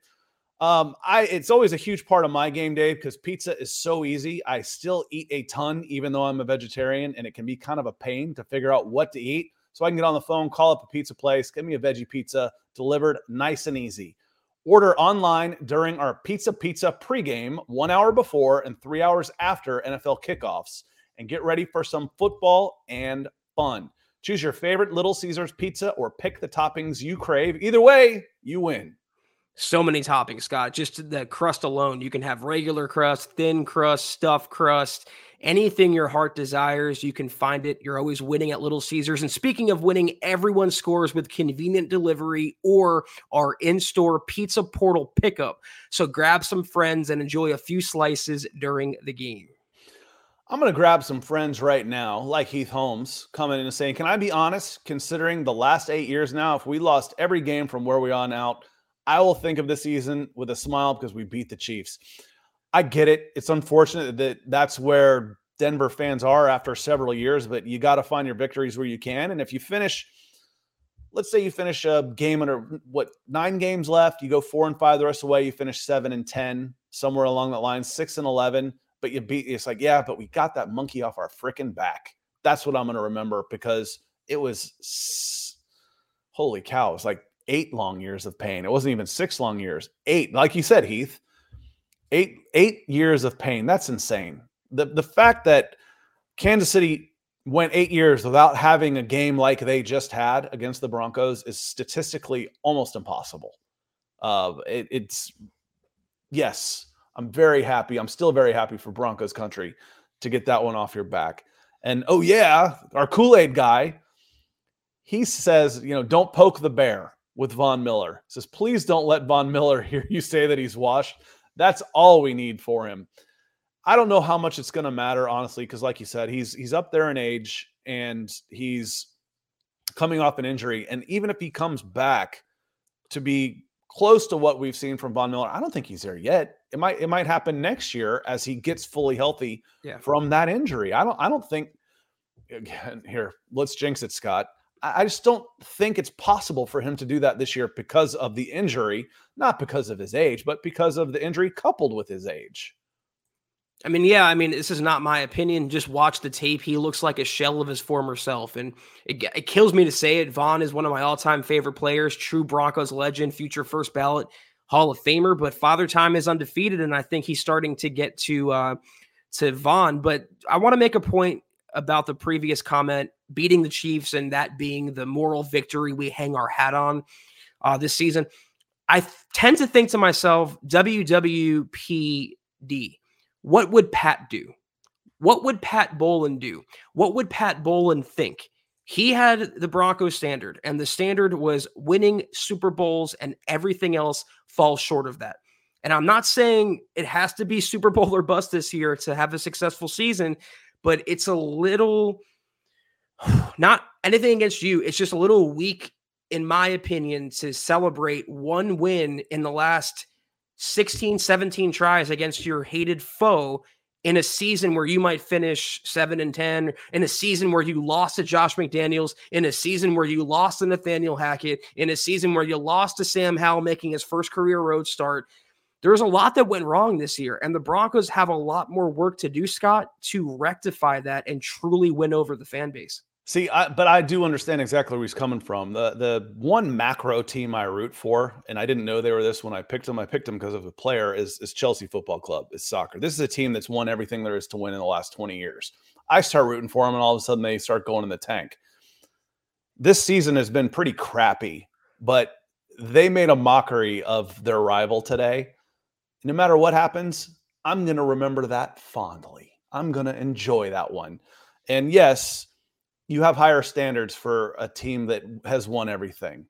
B: Um, I it's always a huge part of my game day because pizza is so easy. I still eat a ton, even though I'm a vegetarian, and it can be kind of a pain to figure out what to eat. So I can get on the phone, call up a pizza place, get me a veggie pizza delivered nice and easy. Order online during our Pizza Pizza pregame, one hour before and three hours after NFL kickoffs, and get ready for some football and fun. Choose your favorite Little Caesars pizza or pick the toppings you crave. Either way, you win
C: so many toppings, Scott. Just the crust alone. You can have regular crust, thin crust, stuffed crust, anything your heart desires. You can find it. You're always winning at Little Caesars. And speaking of winning, everyone scores with convenient delivery or our in store pizza portal pickup. So grab some friends and enjoy a few slices during the game.
B: I'm going to grab some friends right now, like Heath Holmes, coming in and saying, Can I be honest? Considering the last eight years now, if we lost every game from where we are out, I will think of this season with a smile because we beat the Chiefs. I get it. It's unfortunate that that's where Denver fans are after several years, but you got to find your victories where you can. And if you finish, let's say you finish a game under what nine games left, you go four and five the rest of the way, you finish seven and 10, somewhere along that line, six and 11, but you beat, it's like, yeah, but we got that monkey off our freaking back. That's what I'm going to remember because it was, holy cow, it's like eight long years of pain. It wasn't even six long years. Eight, like you said, Heath. Eight eight years of pain. That's insane. The the fact that Kansas City went eight years without having a game like they just had against the Broncos is statistically almost impossible. Uh, it, it's yes, I'm very happy. I'm still very happy for Broncos country to get that one off your back. And oh yeah, our Kool Aid guy he says, you know, don't poke the bear with Von Miller. Says, please don't let Von Miller (laughs) hear you say that he's washed. That's all we need for him. I don't know how much it's going to matter, honestly, because like you said, he's he's up there in age and he's coming off an injury. And even if he comes back to be close to what we've seen from Von Miller, I don't think he's there yet. It might it might happen next year as he gets fully healthy yeah. from that injury. I don't I don't think again here, let's jinx it, Scott. I just don't think it's possible for him to do that this year because of the injury, not because of his age, but because of the injury coupled with his age.
C: I mean, yeah, I mean, this is not my opinion. Just watch the tape. He looks like a shell of his former self. And it, it kills me to say it. Von is one of my all time favorite players, true Broncos legend, future first ballot Hall of Famer. But Father Time is undefeated. And I think he's starting to get to, uh, to Von. But I want to make a point about the previous comment beating the Chiefs and that being the moral victory we hang our hat on uh, this season. I th- tend to think to myself, WWPD what would Pat do? What would Pat Bowlen do? What would Pat Bowlen think? He had the Broncos standard, and the standard was winning Super Bowls, and everything else falls short of that. And I'm not saying it has to be Super Bowl or bust this year to have a successful season, but it's a little (sighs) not anything against you. It's just a little weak, in my opinion, to celebrate one win in the last 16, 17 tries against your hated foe in a season where you might finish seven and 10, in a season where you lost to Josh McDaniels, in a season where you lost to Nathaniel Hackett, in a season where you lost to Sam Howell making his first career road start. There's a lot that went wrong this year, and the Broncos have a lot more work to do, Scott, to rectify that and truly win over the fan base.
B: See, I, but I do understand exactly where he's coming from. The the one macro team I root for, and I didn't know they were this when I picked them. I picked them because of a player is, is Chelsea Football Club. Is soccer. This is a team that's won everything there is to win in the last twenty years. I start rooting for them, and all of a sudden they start going in the tank. This season has been pretty crappy, but they made a mockery of their rival today. No matter what happens, I'm going to remember that fondly. I'm going to enjoy that one. And yes, you have higher standards for a team that has won everything,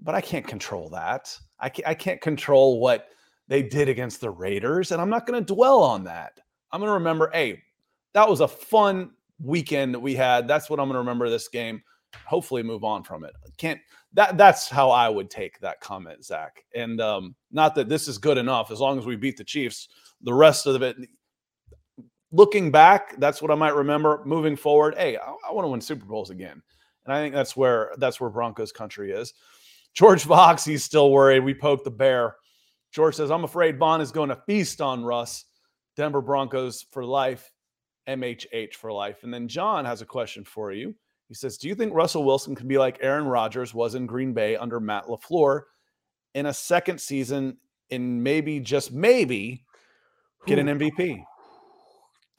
B: but I can't control that. I can't, I can't control what they did against the Raiders, and I'm not going to dwell on that. I'm going to remember, hey, that was a fun weekend that we had. That's what I'm going to remember this game. Hopefully, move on from it. Can't that? That's how I would take that comment, Zach. And um, not that this is good enough. As long as we beat the Chiefs, the rest of it, looking back, that's what I might remember. Moving forward, hey, I, I want to win Super Bowls again, and I think that's where that's where Broncos country is. George Fox, he's still worried. We poked the bear. George says, "I'm afraid Von is going to feast on Russ." Denver Broncos for life, MHH for life. And then John has a question for you. He says, "Do you think Russell Wilson can be like Aaron Rodgers was in Green Bay under Matt LaFleur in a second season, and maybe just maybe get an MVP?"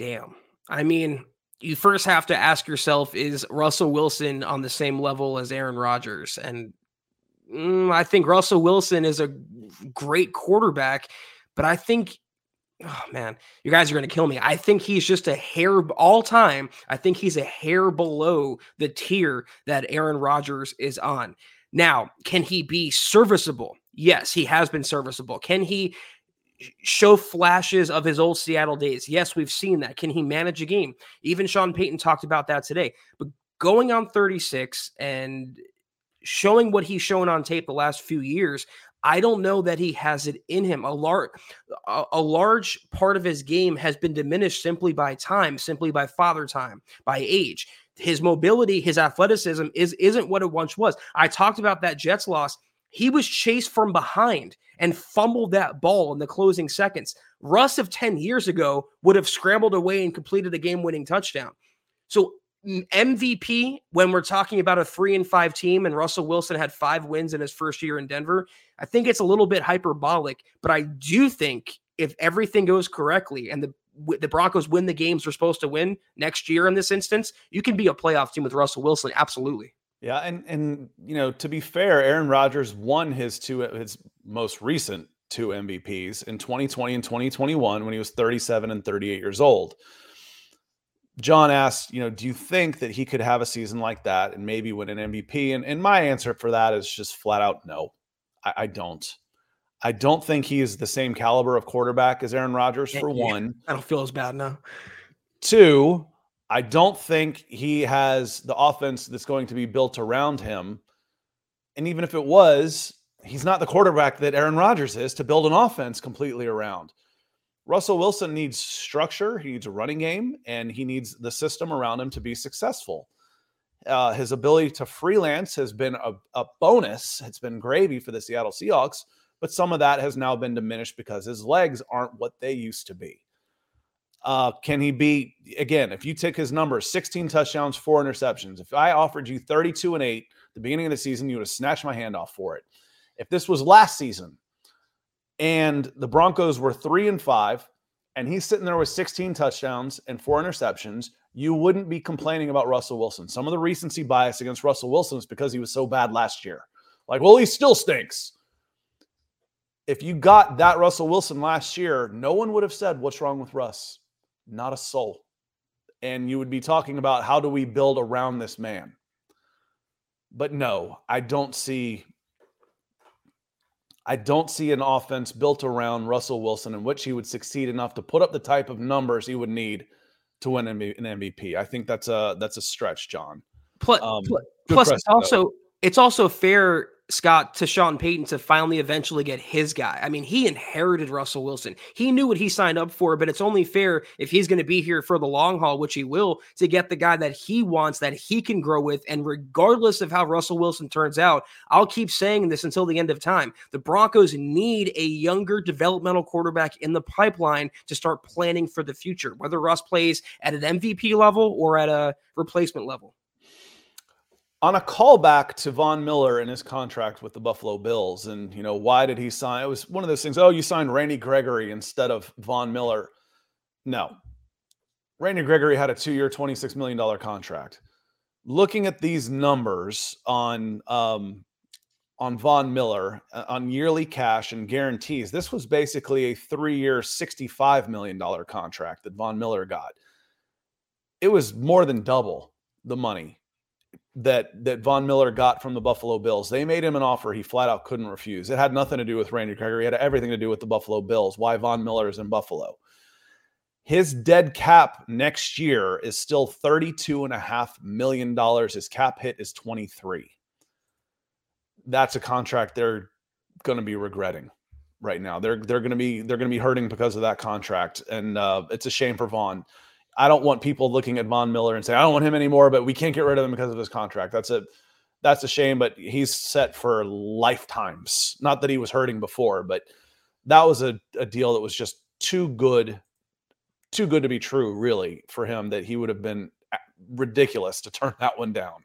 C: damn. I mean, you first have to ask yourself is Russell Wilson on the same level as Aaron Rodgers? And mm, I think Russell Wilson is a great quarterback, but I think oh man, you guys are going to kill me. I think he's just a hair all time. I think he's a hair below the tier that Aaron Rodgers is on. Now, can he be serviceable? Yes, he has been serviceable. Can he show flashes of his old Seattle days. Yes, we've seen that. Can he manage a game? Even Sean Payton talked about that today. But going on 36 and showing what he's shown on tape the last few years, I don't know that he has it in him. A large, a, large part of his game has been diminished simply by time, simply by father time, by age. His mobility, his athleticism is isn't what it once was. I talked about that Jets loss. He was chased from behind and fumbled that ball in the closing seconds. Russ of 10 years ago would have scrambled away and completed a game winning touchdown. So, MVP, when we're talking about a three and five team, and Russell Wilson had five wins in his first year in Denver, I think it's a little bit hyperbolic, but I do think if everything goes correctly and the the Broncos win the games they're supposed to win next year in this instance, you can be a playoff team with Russell Wilson. Absolutely.
B: Yeah, and and you know, to be fair, Aaron Rodgers won his two his most recent two MVPs in 2020 and 2021 when he was 37 and 38 years old. John asked, you know, do you think that he could have a season like that and maybe win an MVP? And, and my answer for that is just flat out no. I, I don't. I don't think he is the same caliber of quarterback as Aaron Rodgers, for yeah, one.
C: I don't feel as bad now.
B: Two, I don't think he has the offense that's going to be built around him. And even if it was, he's not the quarterback that Aaron Rodgers is to build an offense completely around. Russell Wilson needs structure, he needs a running game, and he needs the system around him to be successful. Uh, his ability to freelance has been a, a bonus. It's been gravy for the Seattle Seahawks, but some of that has now been diminished because his legs aren't what they used to be. Uh, can he be again? If you take his numbers, 16 touchdowns, four interceptions. If I offered you 32 and eight the beginning of the season, you would have snatched my hand off for it. If this was last season and the Broncos were three and five, and he's sitting there with 16 touchdowns and four interceptions, you wouldn't be complaining about Russell Wilson. Some of the recency bias against Russell Wilson is because he was so bad last year. Like, well, he still stinks if you got that Russell Wilson last year, no one would have said, What's wrong with Russ? Not a soul. And you would be talking about how do we build around this man? But no, I don't see. I don't see an offense built around Russell Wilson in which he would succeed enough to put up the type of numbers he would need to win an MVP. I think that's a that's a stretch, John.
C: Plus, um, plus it's also it's also fair Scott to Sean Payton to finally eventually get his guy. I mean, he inherited Russell Wilson. He knew what he signed up for, but it's only fair if he's going to be here for the long haul, which he will, to get the guy that he wants, that he can grow with. And regardless of how Russell Wilson turns out, I'll keep saying this until the end of time. The Broncos need a younger developmental quarterback in the pipeline to start planning for the future, whether Russ plays at an MVP level or at a replacement level
B: on a callback to Von Miller and his contract with the Buffalo Bills, and you know why did he sign? It was one of those things. Oh, you signed Randy Gregory instead of Von Miller. No, Randy Gregory had a two-year, twenty-six million dollar contract. Looking at these numbers on um, on Von Miller uh, on yearly cash and guarantees, this was basically a three-year, sixty-five million dollar contract that Von Miller got. It was more than double the money that that Von Miller got from the Buffalo Bills. They made him an offer he flat out couldn't refuse. It had nothing to do with Randy Gregory. It had everything to do with the Buffalo Bills. Why Von Miller is in Buffalo. His dead cap next year is still $32.5 million. His cap hit is 23. That's a contract they're going to be regretting right now. They're they're going to be they're going to be hurting because of that contract, and uh, it's a shame for Von. I don't want people looking at Von Miller and saying, I don't want him anymore, but we can't get rid of him because of his contract. That's a that's a shame, but he's set for lifetimes. Not that he was hurting before, but that was a, a deal that was just too good, too good to be true, really, for him that he would have been eh, ridiculous to turn (laughs) that one down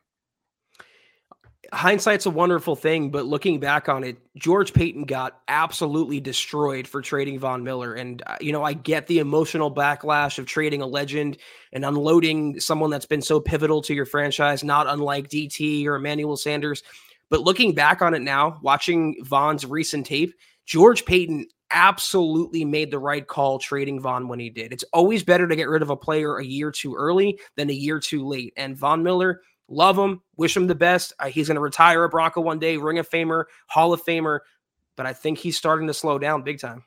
C: hindsight's a wonderful thing, but looking back on it, George Paton got absolutely destroyed for trading Von Miller. And, uh, you know, I get the emotional backlash of trading a legend and unloading someone that's been so pivotal to your franchise, not unlike DT or Emmanuel Sanders. But looking back on it now, watching Von's recent tape, George Paton absolutely made the right call trading Von when he did. It's always better to get rid of a player a year too early than a year too late. And Von Miller, Love him. Wish him the best. Uh, he's going to retire a Bronco one day, Ring of Famer, Hall of Famer. But I think he's starting to slow down big time.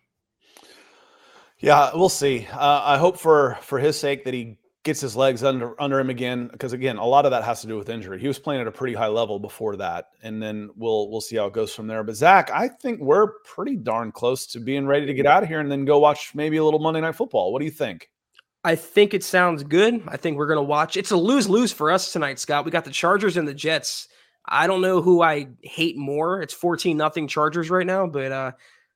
B: Yeah, we'll see. Uh, I hope for for his sake that he gets his legs under under him again because again, a lot of that has to do with injury. He was playing at a pretty high level before that, and then we'll we'll see how it goes from there. But Zach, I think we're pretty darn close to being ready to get out of here and then go watch maybe a little Monday Night Football. What do you think?
C: I think it sounds good. I think we're going to watch. It's a lose lose for us tonight, Scott. We got the Chargers and the Jets. I don't know who I hate more. It's 14 nothing Chargers right now, but uh,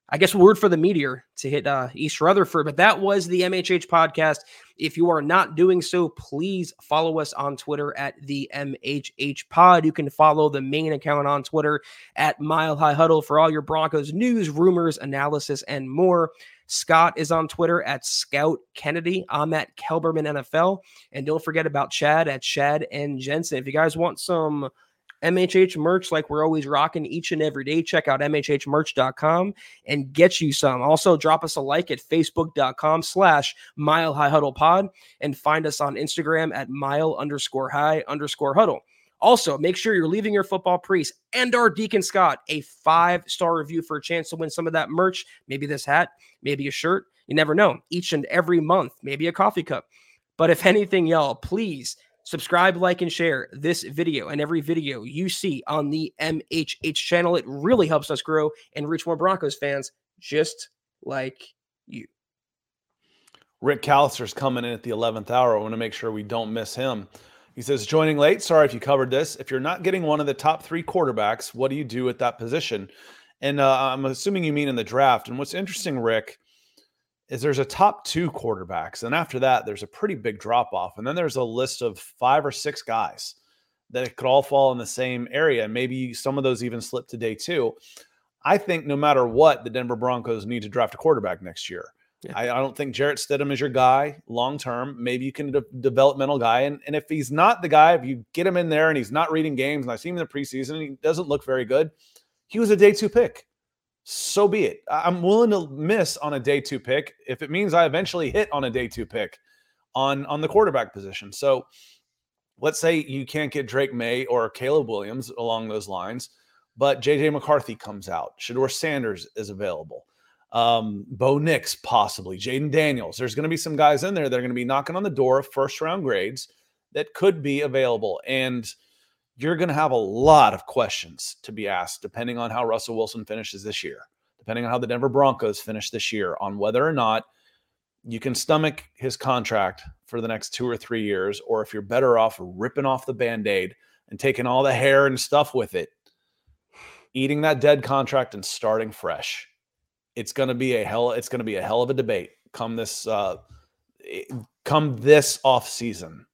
C: I guess word for the meteor to hit uh, East Rutherford. But that was the MHH podcast. If you are not doing so, please follow us on Twitter at the MHH Pod. You can follow the main account on Twitter at Mile High Huddle for all your Broncos news, rumors, analysis, and more. Scott is on Twitter at Scott Kennedy. I'm at Kelberman NFL. And don't forget about Chad at Chad and Jensen. If you guys want some MHH merch like we're always rocking each and every day. Check out MHHmerch.com and get you some. Also, drop us a like at Facebook.com slash Mile High Huddle Pod and find us on Instagram at Mile underscore High underscore Huddle. Also, make sure you're leaving your football priest and our Deacon Scott a five star review for a chance to win some of that merch. Maybe this hat, maybe a shirt. You never know. Each and every month, maybe a coffee cup. But if (laughs) anything, y'all, please subscribe, like, and share this video and every video you see on the MHH channel. It really helps us grow and reach more Broncos fans just like you.
B: Rick Callister's coming in at the 11th hour. I want to make sure we don't miss him. He says, joining late. Sorry if you covered this. If you're not getting one of the top three quarterbacks, what do you do at that position? And uh, I'm assuming you mean in the draft. And what's interesting, Rick, is there's a top two quarterbacks. And after that, there's a pretty big drop off. And then there's a list of five or six guys that could all fall in the same area. And maybe some of those even slip to day two. I think no matter what, the Denver Broncos need to draft a quarterback next year. Yeah. I, I, don't think Jarrett Stidham is your guy long term. Maybe you can de- developmental guy, and and if he's not the guy, if you get him in there and he's not reading games, and I see him in the preseason, and he doesn't look very good, he was a day two pick. So be it. I'm willing to miss on a day two pick if it means I eventually hit on a day two pick on on the quarterback position. So let's say you can't get Drake Maye or Caleb Williams along those lines, but JJ McCarthy comes out, Shedeur Sanders is available um, Bo Nix, possibly Jayden Daniels. There's going to be some guys in there that are going to be knocking on the door of first round grades that could be available. And you're going to have a lot of questions to be asked depending on how Russell Wilson finishes this year, depending on how the Denver Broncos finish this year, on whether or not you can stomach his contract for the next two or three years, or if you're better off ripping off the band aid and taking all the hair and stuff with it, eating that dead contract and starting fresh it's going to be a hell it's going to be a hell of a debate come this uh come this off season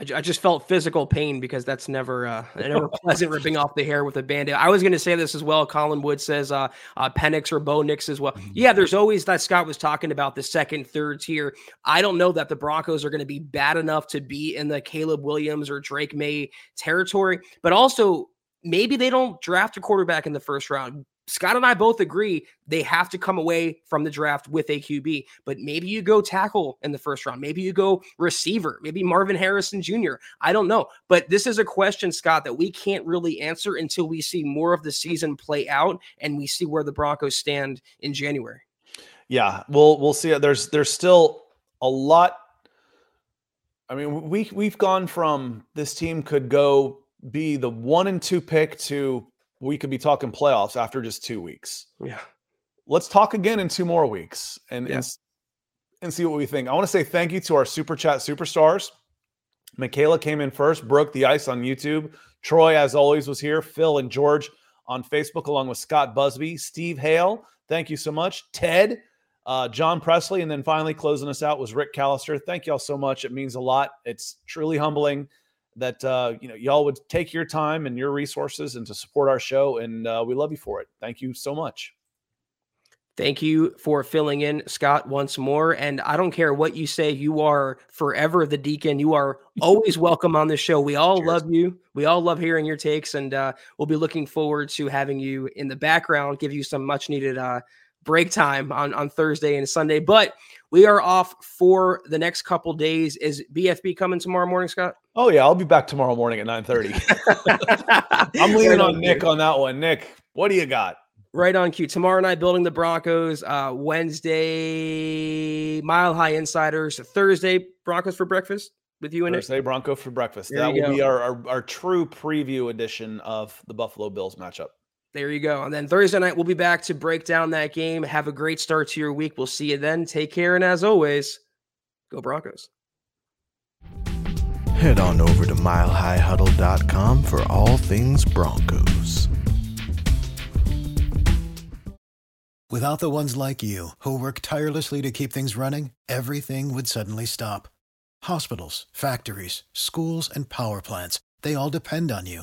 C: I, just felt physical pain because that's never uh, (laughs) never pleasant ripping off the hair with a band-aid. I was going to say this as well. Colin Wood says uh, uh, Penix or Bo Nix as well. Mm-hmm. Yeah, there's always that Scott was talking about the second, third tier. I don't know that the Broncos are going to be bad enough to be in the Caleb Williams or Drake Maye territory, but also maybe they don't draft a quarterback in the first round. Scott and I both agree they have to come away from the draft with a QB, but maybe you go tackle in the first round. Maybe you go receiver, maybe Marvin Harrison Jr. I don't know. But this is a question, Scott, that we can't really answer until we see more of the season play out and we see where the Broncos stand in January.
B: Yeah, we'll we'll see. There's there's still a lot. I mean, we we've gone from this team could go be the one and two pick to we could be talking playoffs after just two weeks.
C: Yeah.
B: Let's talk again in two more weeks and, yeah. and, and see what we think. I want to say thank you to our super chat superstars. Michaela came in first, broke the ice on YouTube. Troy, as always, was here. Phil and George on Facebook, along with Scott Busby, Steve Hale. Thank you so much. Ted, uh, John Presley, and then finally closing us out was Rick Callister. Thank y'all so much. It means a lot. It's truly humbling that uh, you know y'all would take your time and your resources and to support our show, and uh, we love you for it. Thank you so much.
C: Thank you for filling in, Scott, once more. And I don't care what you say, you are forever the deacon. You are always welcome on the show. We all Cheers. love you. We all love hearing your takes, and uh, we'll be looking forward to having you in the background, give you some much needed uh, break time on, on Thursday and Sunday. But we are off for the next couple days. Is BFB coming tomorrow morning, Scott?
B: Oh yeah, I'll be back tomorrow morning at 9:30. (laughs) I'm leaning on Nick on that one. Nick, what do you got?
C: Right on cue. Tomorrow night, building the Broncos. Uh, Wednesday, Mile High Insiders. Thursday, Broncos for breakfast with you and
B: Thursday. Bronco for breakfast. There that will go. be our, our, our true preview edition of the Buffalo Bills matchup.
C: There you go. And then Thursday night, we'll be back to break down that game. Have a great start to your week. We'll see you then. Take care. And as always, go Broncos.
G: Head on over to milehighhuddle.com for all things Broncos.
H: Without the ones like you, who work tirelessly to keep things running, everything would suddenly stop. Hospitals, factories, schools, and power plants, they all depend on you.